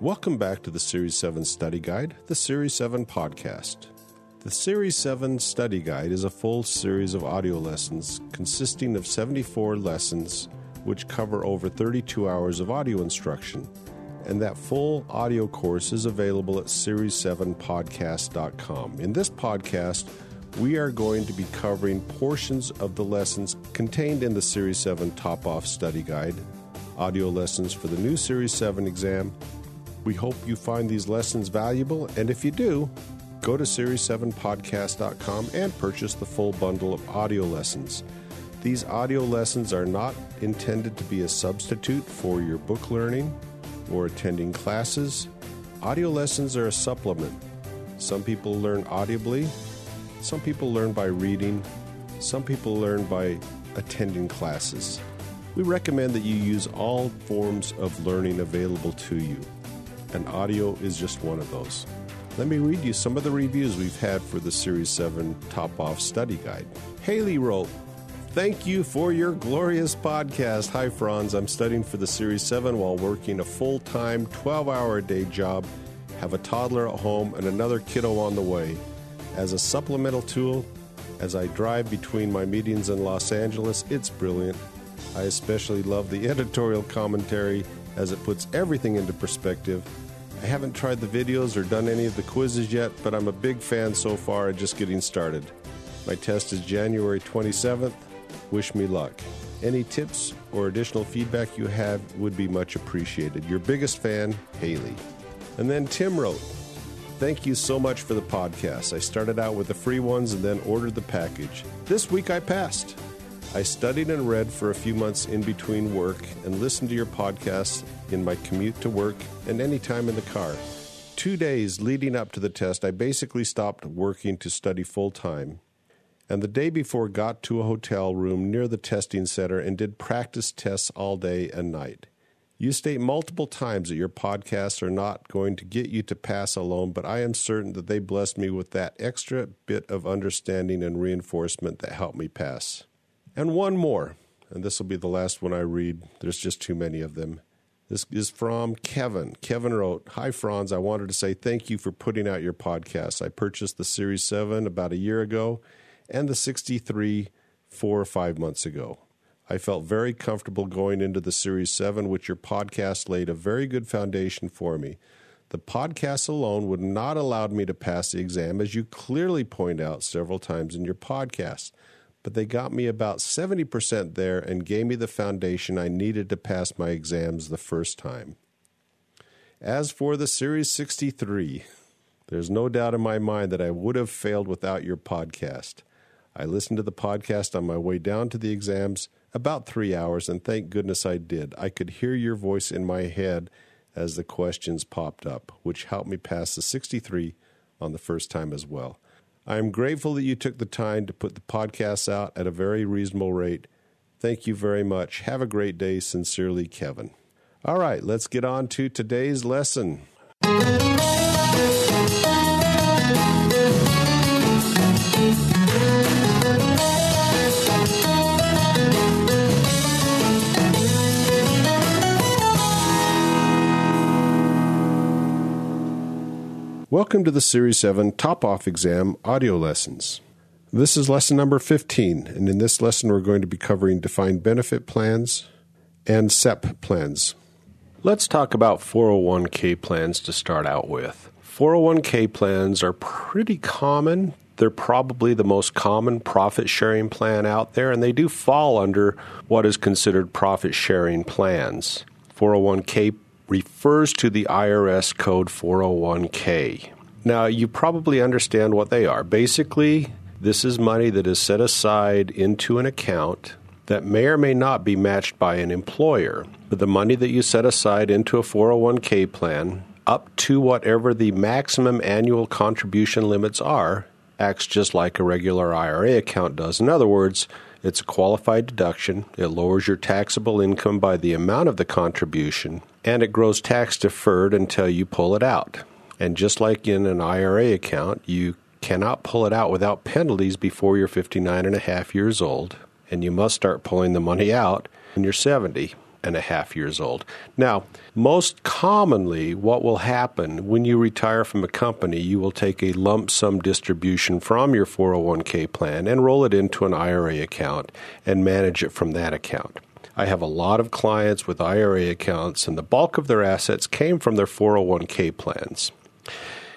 Welcome back to the Series 7 Study Guide, the Series 7 podcast. The Series 7 Study Guide is a full series of audio lessons consisting of 74 lessons which cover over 32 hours of audio instruction. And that full audio course is available at series7podcast.com. In this podcast, we are going to be covering portions of the lessons contained in the Series 7 Top Off Study Guide, audio lessons for the new Series 7 exam. We hope you find these lessons valuable, and if you do, go to series7podcast.com and purchase the full bundle of audio lessons. These audio lessons are not intended to be a substitute for your book learning or attending classes. Audio lessons are a supplement. Some people learn audibly, some people learn by reading, some people learn by attending classes. We recommend that you use all forms of learning available to you, and audio is just one of those. Let me read you some of the reviews we've had for the Series 7 Top Off Study Guide. Haley wrote, Thank you for your glorious podcast. Hi, Franz. I'm studying for the Series 7 while working a full time, 12 hour a day job, have a toddler at home, and another kiddo on the way. As a supplemental tool, as I drive between my meetings in Los Angeles, it's brilliant. I especially love the editorial commentary as it puts everything into perspective. I haven't tried the videos or done any of the quizzes yet, but I'm a big fan so far and just getting started. My test is January 27th. Wish me luck. Any tips or additional feedback you have would be much appreciated. Your biggest fan, Haley. And then Tim wrote, Thank you so much for the podcast. I started out with the free ones and then ordered the package. This week I passed. I studied and read for a few months in between work and listened to your podcasts in my commute to work and any time in the car. Two days leading up to the test, I basically stopped working to study full time. And the day before, got to a hotel room near the testing center and did practice tests all day and night. You state multiple times that your podcasts are not going to get you to pass alone, but I am certain that they blessed me with that extra bit of understanding and reinforcement that helped me pass. And one more, and this will be the last one I read. There's just too many of them. This is from Kevin. Kevin wrote, Hi, Franz. I wanted to say thank you for putting out your podcast. I purchased the Series 7 about a year ago and the 63 four or five months ago. I felt very comfortable going into the Series 7, which your podcast laid a very good foundation for me. The podcast alone would not allowed me to pass the exam, as you clearly point out several times in your podcast, but they got me about 70% there and gave me the foundation I needed to pass my exams the first time. As for the Series 63, there's no doubt in my mind that I would have failed without your podcast. I listened to the podcast on my way down to the exams about three hours, and thank goodness I did. I could hear your voice in my head as the questions popped up, which helped me pass the 63 on the first time as well. I am grateful that you took the time to put the podcasts out at a very reasonable rate. Thank you very much. Have a great day. Sincerely, Kevin. All right, let's get on to today's lesson. Welcome to the Series 7 Top Off Exam audio lessons. This is lesson number 15, and in this lesson, we're going to be covering defined benefit plans and SEP plans. Let's talk about 401k plans to start out with. 401k plans are pretty common. They're probably the most common profit sharing plan out there, and they do fall under what is considered profit sharing plans. 401k refers to the IRS code 401k. Now, you probably understand what they are. Basically, this is money that is set aside into an account that may or may not be matched by an employer. But the money that you set aside into a 401k plan, up to whatever the maximum annual contribution limits are, acts just like a regular IRA account does. In other words, it's a qualified deduction. It lowers your taxable income by the amount of the contribution, and it grows tax deferred until you pull it out. And just like in an IRA account, you cannot pull it out without penalties before you're 59 and a half years old, and you must start pulling the money out when you're 70. And a half years old. Now, most commonly, what will happen when you retire from a company, you will take a lump sum distribution from your 401k plan and roll it into an IRA account and manage it from that account. I have a lot of clients with IRA accounts, and the bulk of their assets came from their 401k plans.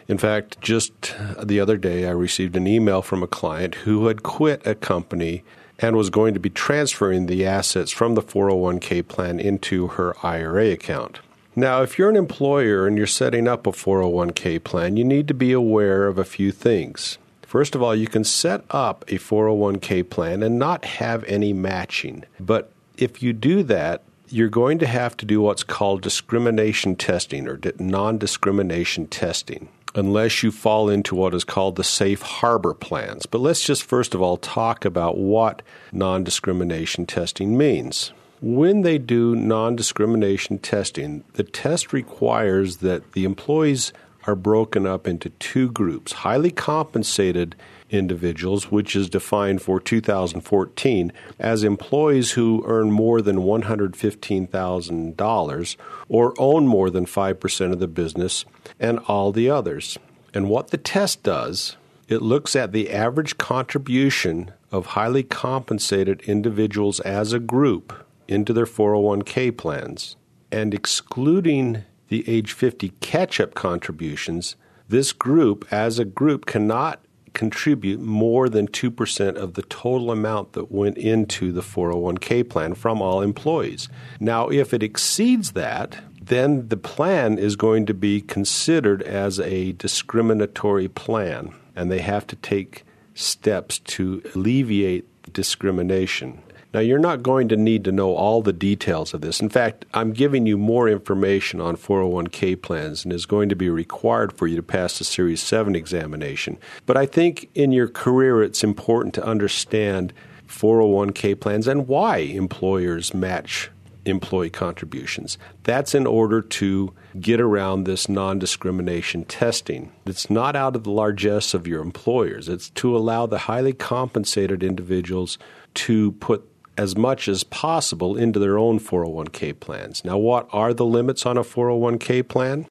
In fact, just the other day, I received an email from a client who had quit a company and was going to be transferring the assets from the 401k plan into her IRA account. Now, if you're an employer and you're setting up a 401k plan, you need to be aware of a few things. First of all, you can set up a 401k plan and not have any matching. But if you do that, you're going to have to do what's called discrimination testing or non discrimination testing unless you fall into what is called the safe harbor plans. But let's just first of all talk about what non discrimination testing means. When they do non discrimination testing, the test requires that the employees are broken up into two groups highly compensated individuals, which is defined for 2014 as employees who earn more than $115,000 or own more than 5% of the business, and all the others. And what the test does, it looks at the average contribution of highly compensated individuals as a group into their 401k plans and excluding the age 50 catch up contributions, this group as a group cannot contribute more than 2% of the total amount that went into the 401k plan from all employees. Now, if it exceeds that, then the plan is going to be considered as a discriminatory plan, and they have to take steps to alleviate discrimination. Now, you're not going to need to know all the details of this. In fact, I'm giving you more information on 401k plans and is going to be required for you to pass the Series 7 examination. But I think in your career, it's important to understand 401k plans and why employers match employee contributions. That's in order to get around this non discrimination testing. It's not out of the largesse of your employers, it's to allow the highly compensated individuals to put as much as possible into their own 401k plans. Now, what are the limits on a 401k plan?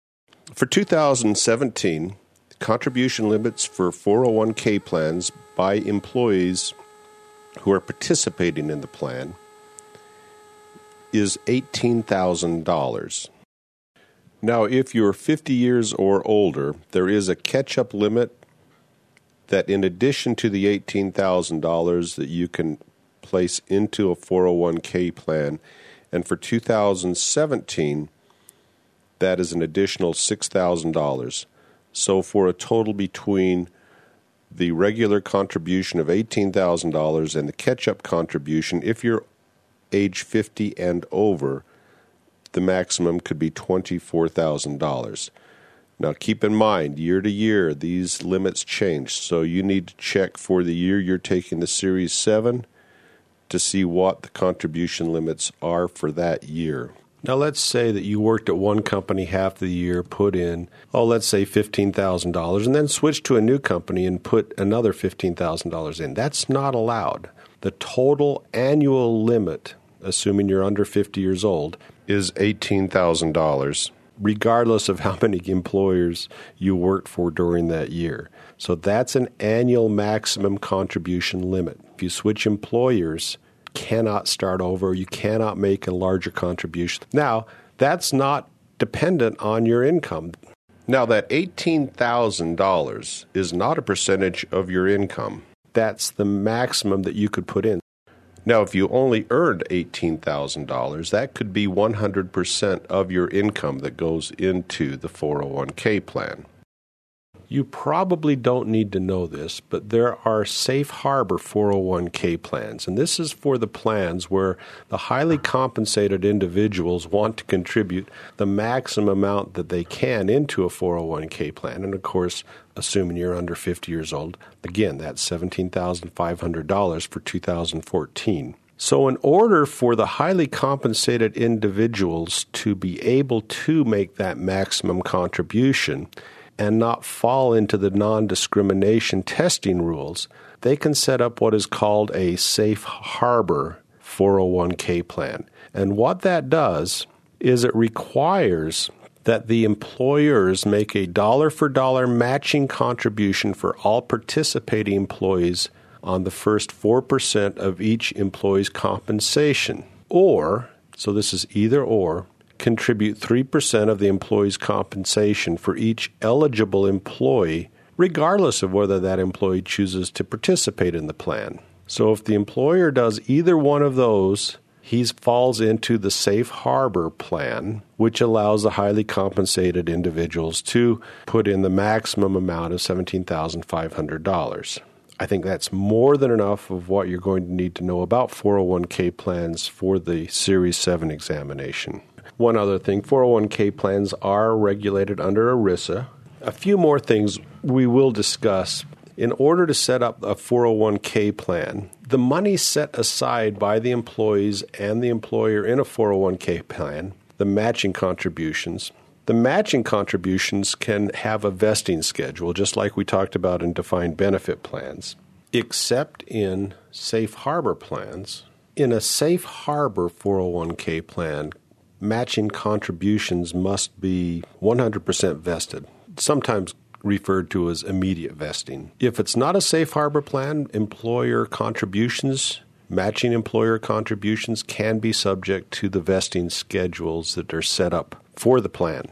For 2017, contribution limits for 401k plans by employees who are participating in the plan is $18,000. Now, if you're 50 years or older, there is a catch up limit that, in addition to the $18,000 that you can place into a 401k plan. And for 2017, that is an additional $6,000. So for a total between the regular contribution of $18,000 and the catch up contribution, if you're age 50 and over, the maximum could be $24,000. Now, keep in mind, year to year, these limits change. So you need to check for the year you're taking the Series 7 to see what the contribution limits are for that year. Now, let's say that you worked at one company half the year, put in, oh, let's say $15,000, and then switched to a new company and put another $15,000 in. That's not allowed. The total annual limit, assuming you're under 50 years old, is $18,000, regardless of how many employers you worked for during that year. So that's an annual maximum contribution limit. If you switch employers, cannot start over, you cannot make a larger contribution. Now, that's not dependent on your income. Now, that $18,000 is not a percentage of your income. That's the maximum that you could put in. Now, if you only earned $18,000, that could be 100% of your income that goes into the 401k plan. You probably don't need to know this, but there are safe harbor 401k plans. And this is for the plans where the highly compensated individuals want to contribute the maximum amount that they can into a 401k plan. And of course, assuming you're under 50 years old, again, that's $17,500 for 2014. So, in order for the highly compensated individuals to be able to make that maximum contribution, and not fall into the non discrimination testing rules, they can set up what is called a safe harbor 401k plan. And what that does is it requires that the employers make a dollar for dollar matching contribution for all participating employees on the first 4% of each employee's compensation. Or, so this is either or, contribute 3% of the employee's compensation for each eligible employee, regardless of whether that employee chooses to participate in the plan. So if the employer does either one of those, he falls into the safe harbor plan, which allows the highly compensated individuals to put in the maximum amount of $17,500. I think that's more than enough of what you're going to need to know about 401k plans for the Series 7 examination. One other thing 401k plans are regulated under ERISA. A few more things we will discuss in order to set up a 401k plan, the money set aside by the employees and the employer in a 401k plan, the matching contributions, the matching contributions can have a vesting schedule, just like we talked about in defined benefit plans, except in safe harbor plans. In a safe harbor 401k plan, matching contributions must be 100% vested. Sometimes referred to as immediate vesting. If it's not a safe harbor plan, employer contributions, matching employer contributions can be subject to the vesting schedules that are set up for the plan.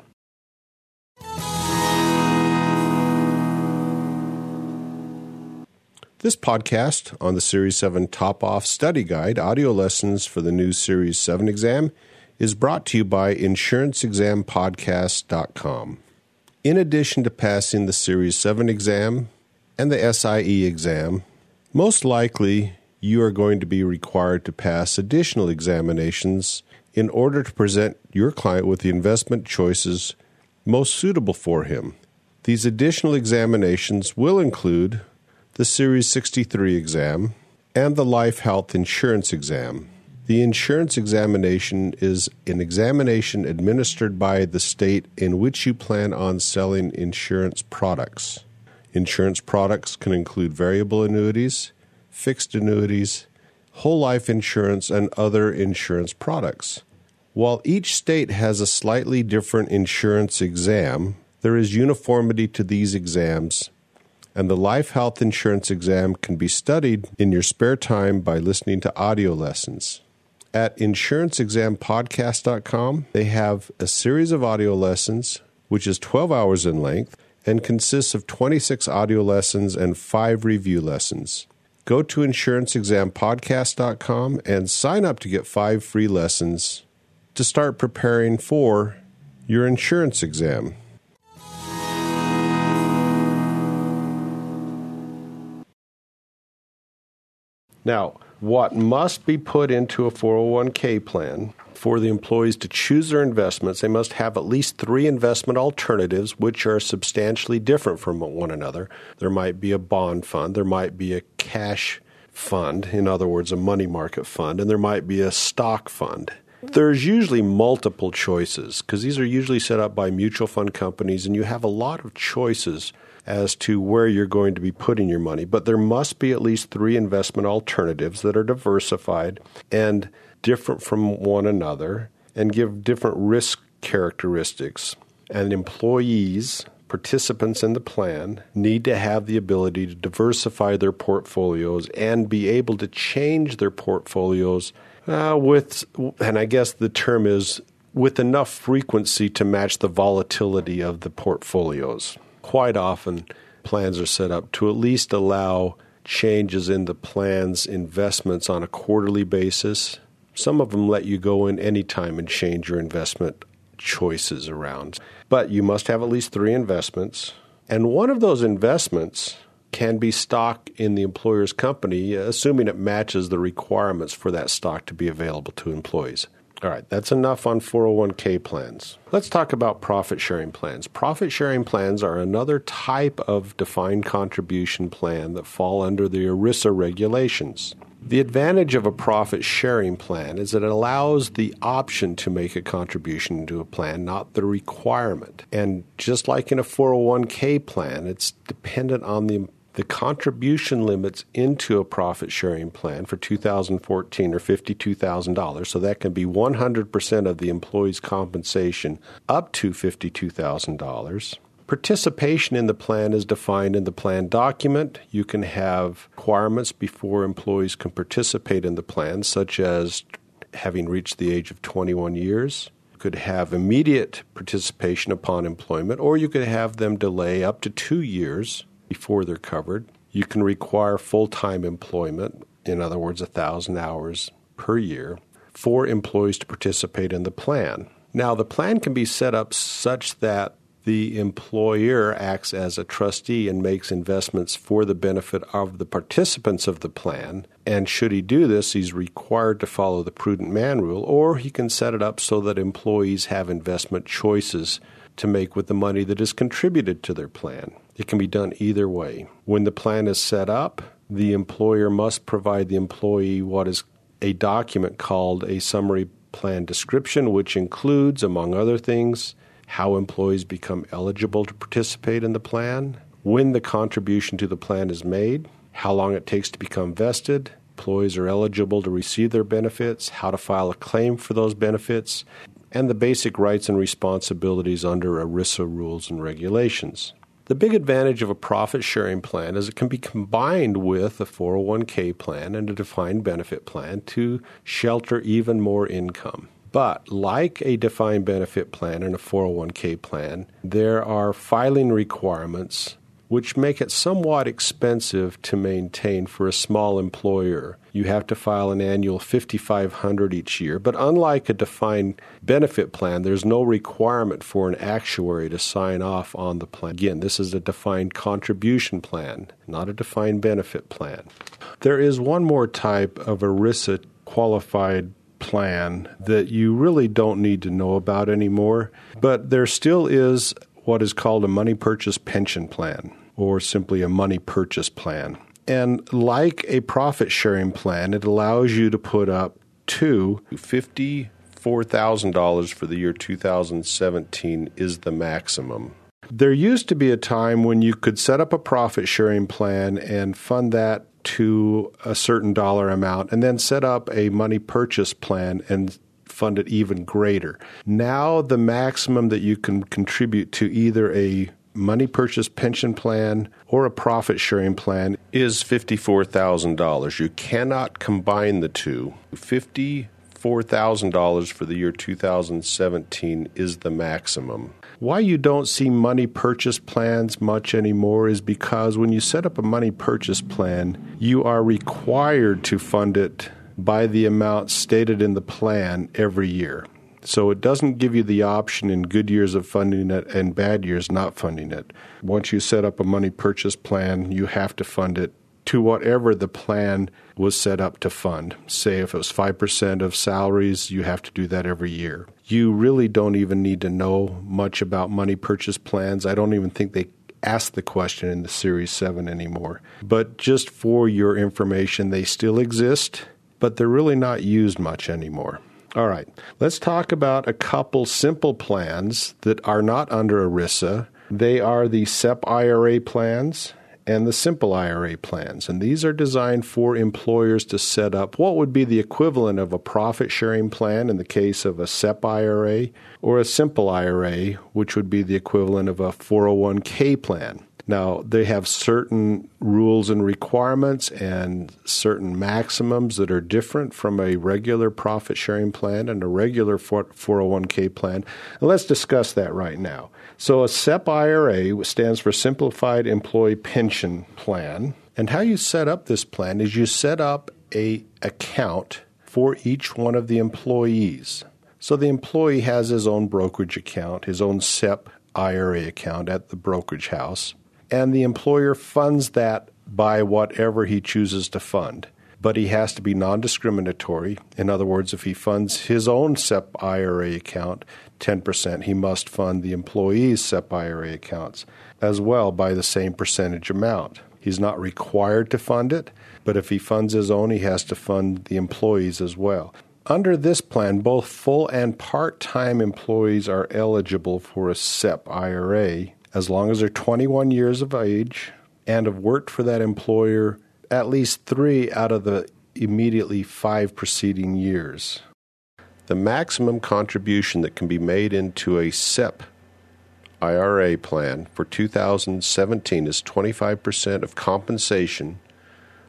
This podcast on the Series 7 Top Off Study Guide audio lessons for the new Series 7 exam is brought to you by InsuranceExamPodcast.com. In addition to passing the Series 7 exam and the SIE exam, most likely you are going to be required to pass additional examinations in order to present your client with the investment choices most suitable for him. These additional examinations will include the Series 63 exam and the Life Health Insurance exam. The insurance examination is an examination administered by the state in which you plan on selling insurance products. Insurance products can include variable annuities, fixed annuities, whole life insurance, and other insurance products. While each state has a slightly different insurance exam, there is uniformity to these exams, and the life health insurance exam can be studied in your spare time by listening to audio lessons at insuranceexampodcast.com. They have a series of audio lessons, which is 12 hours in length and consists of 26 audio lessons and five review lessons. Go to insuranceexampodcast.com and sign up to get five free lessons to start preparing for your insurance exam. Now, what must be put into a 401k plan for the employees to choose their investments, they must have at least three investment alternatives which are substantially different from one another. There might be a bond fund, there might be a cash fund, in other words, a money market fund, and there might be a stock fund. There's usually multiple choices because these are usually set up by mutual fund companies, and you have a lot of choices as to where you're going to be putting your money. But there must be at least three investment alternatives that are diversified and different from one another and give different risk characteristics. And employees, participants in the plan, need to have the ability to diversify their portfolios and be able to change their portfolios uh, with, and I guess the term is with enough frequency to match the volatility of the portfolios quite often plans are set up to at least allow changes in the plan's investments on a quarterly basis. Some of them let you go in anytime and change your investment choices around. But you must have at least three investments. And one of those investments can be stock in the employer's company, assuming it matches the requirements for that stock to be available to employees. All right, that's enough on 401k plans. Let's talk about profit sharing plans. Profit sharing plans are another type of defined contribution plan that fall under the ERISA regulations. The advantage of a profit sharing plan is that it allows the option to make a contribution to a plan, not the requirement. And just like in a 401k plan, it's dependent on the the contribution limits into a profit sharing plan for 2014 are $52,000. So that can be 100% of the employee's compensation up to $52,000. Participation in the plan is defined in the plan document. You can have requirements before employees can participate in the plan, such as having reached the age of 21 years. Could have immediate participation upon employment, or you could have them delay up to two years before they're covered. You can require full time employment, in other words, 1,000 hours per year, for employees to participate in the plan. Now, the plan can be set up such that the employer acts as a trustee and makes investments for the benefit of the participants of the plan. And should he do this, he's required to follow the prudent man rule, or he can set it up so that employees have investment choices to make with the money that is contributed to their plan. It can be done either way. When the plan is set up, the employer must provide the employee what is a document called a summary plan description, which includes, among other things, how employees become eligible to participate in the plan, when the contribution to the plan is made, how long it takes to become vested, employees are eligible to receive their benefits, how to file a claim for those benefits, and the basic rights and responsibilities under ERISA rules and regulations. The big advantage of a profit sharing plan is it can be combined with a 401k plan and a defined benefit plan to shelter even more income. But like a defined benefit plan and a 401k plan, there are filing requirements which make it somewhat expensive to maintain for a small employer. You have to file an annual 5500 each year, but unlike a defined benefit plan, there's no requirement for an actuary to sign off on the plan. Again, this is a defined contribution plan, not a defined benefit plan. There is one more type of ERISA qualified plan that you really don't need to know about anymore, but there still is what is called a money purchase pension plan or simply a money purchase plan. And like a profit sharing plan, it allows you to put up to $54,000 for the year 2017 is the maximum. There used to be a time when you could set up a profit sharing plan and fund that to a certain dollar amount and then set up a money purchase plan and fund it even greater. Now, the maximum that you can contribute to either a money purchase pension plan or a profit sharing plan is $54,000. You cannot combine the two. $54,000 for the year 2017 is the maximum. Why you don't see money purchase plans much anymore is because when you set up a money purchase plan, you are required to fund it by the amount stated in the plan every year. So it doesn't give you the option in good years of funding it and bad years not funding it. Once you set up a money purchase plan, you have to fund it to whatever the plan was set up to fund. Say if it was 5% of salaries, you have to do that every year. You really don't even need to know much about money purchase plans. I don't even think they ask the question in the Series 7 anymore. But just for your information, they still exist, but they're really not used much anymore. All right, let's talk about a couple simple plans that are not under ERISA. They are the SEP IRA plans and the simple IRA plans. And these are designed for employers to set up what would be the equivalent of a profit sharing plan in the case of a SEP IRA or a simple IRA, which would be the equivalent of a 401k plan. Now, they have certain rules and requirements and certain maximums that are different from a regular profit sharing plan and a regular 401k plan. And let's discuss that right now. So, a SEP IRA stands for Simplified Employee Pension Plan. And how you set up this plan is you set up a account for each one of the employees. So the employee has his own brokerage account, his own SEP IRA account at the brokerage house, and the employer funds that by whatever he chooses to fund. But he has to be non discriminatory. In other words, if he funds his own SEP IRA account 10%, he must fund the employee's SEP IRA accounts as well by the same percentage amount. He's not required to fund it, but if he funds his own, he has to fund the employees as well. Under this plan, both full and part time employees are eligible for a SEP IRA as long as they're 21 years of age and have worked for that employer at least three out of the immediately five preceding years. The maximum contribution that can be made into a SEP IRA plan for 2017 is 25% of compensation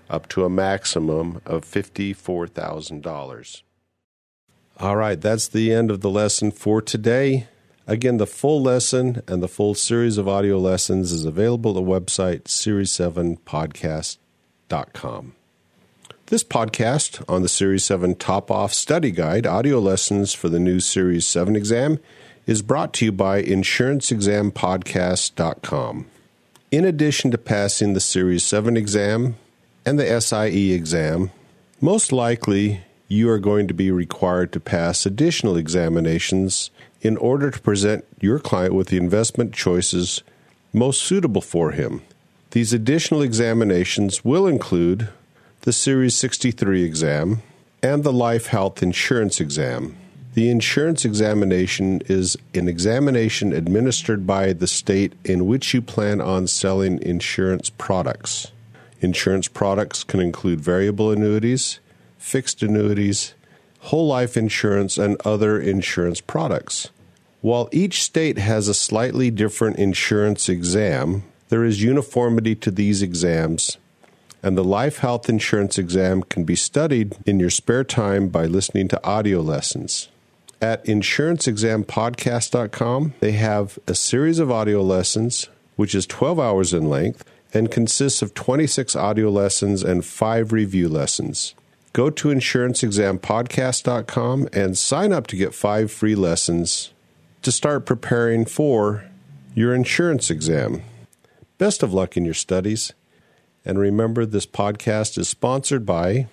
up to a maximum of $54,000. All right, that's the end of the lesson for today. Again, the full lesson and the full series of audio lessons is available at the website series7podcast.com. This podcast on the Series 7 Top Off Study Guide, audio lessons for the new Series 7 exam, is brought to you by InsuranceExamPodcast.com. In addition to passing the Series 7 exam and the SIE exam, most likely you are going to be required to pass additional examinations in order to present your client with the investment choices most suitable for him. These additional examinations will include the Series 63 exam and the Life Health Insurance exam. The insurance examination is an examination administered by the state in which you plan on selling insurance products. Insurance products can include variable annuities, fixed annuities, whole life insurance, and other insurance products. While each state has a slightly different insurance exam, there is uniformity to these exams, and the life health insurance exam can be studied in your spare time by listening to audio lessons. At insuranceexampodcast.com, they have a series of audio lessons, which is 12 hours in length and consists of 26 audio lessons and 5 review lessons. Go to insuranceexampodcast.com and sign up to get 5 free lessons to start preparing for your insurance exam. Best of luck in your studies. And remember, this podcast is sponsored by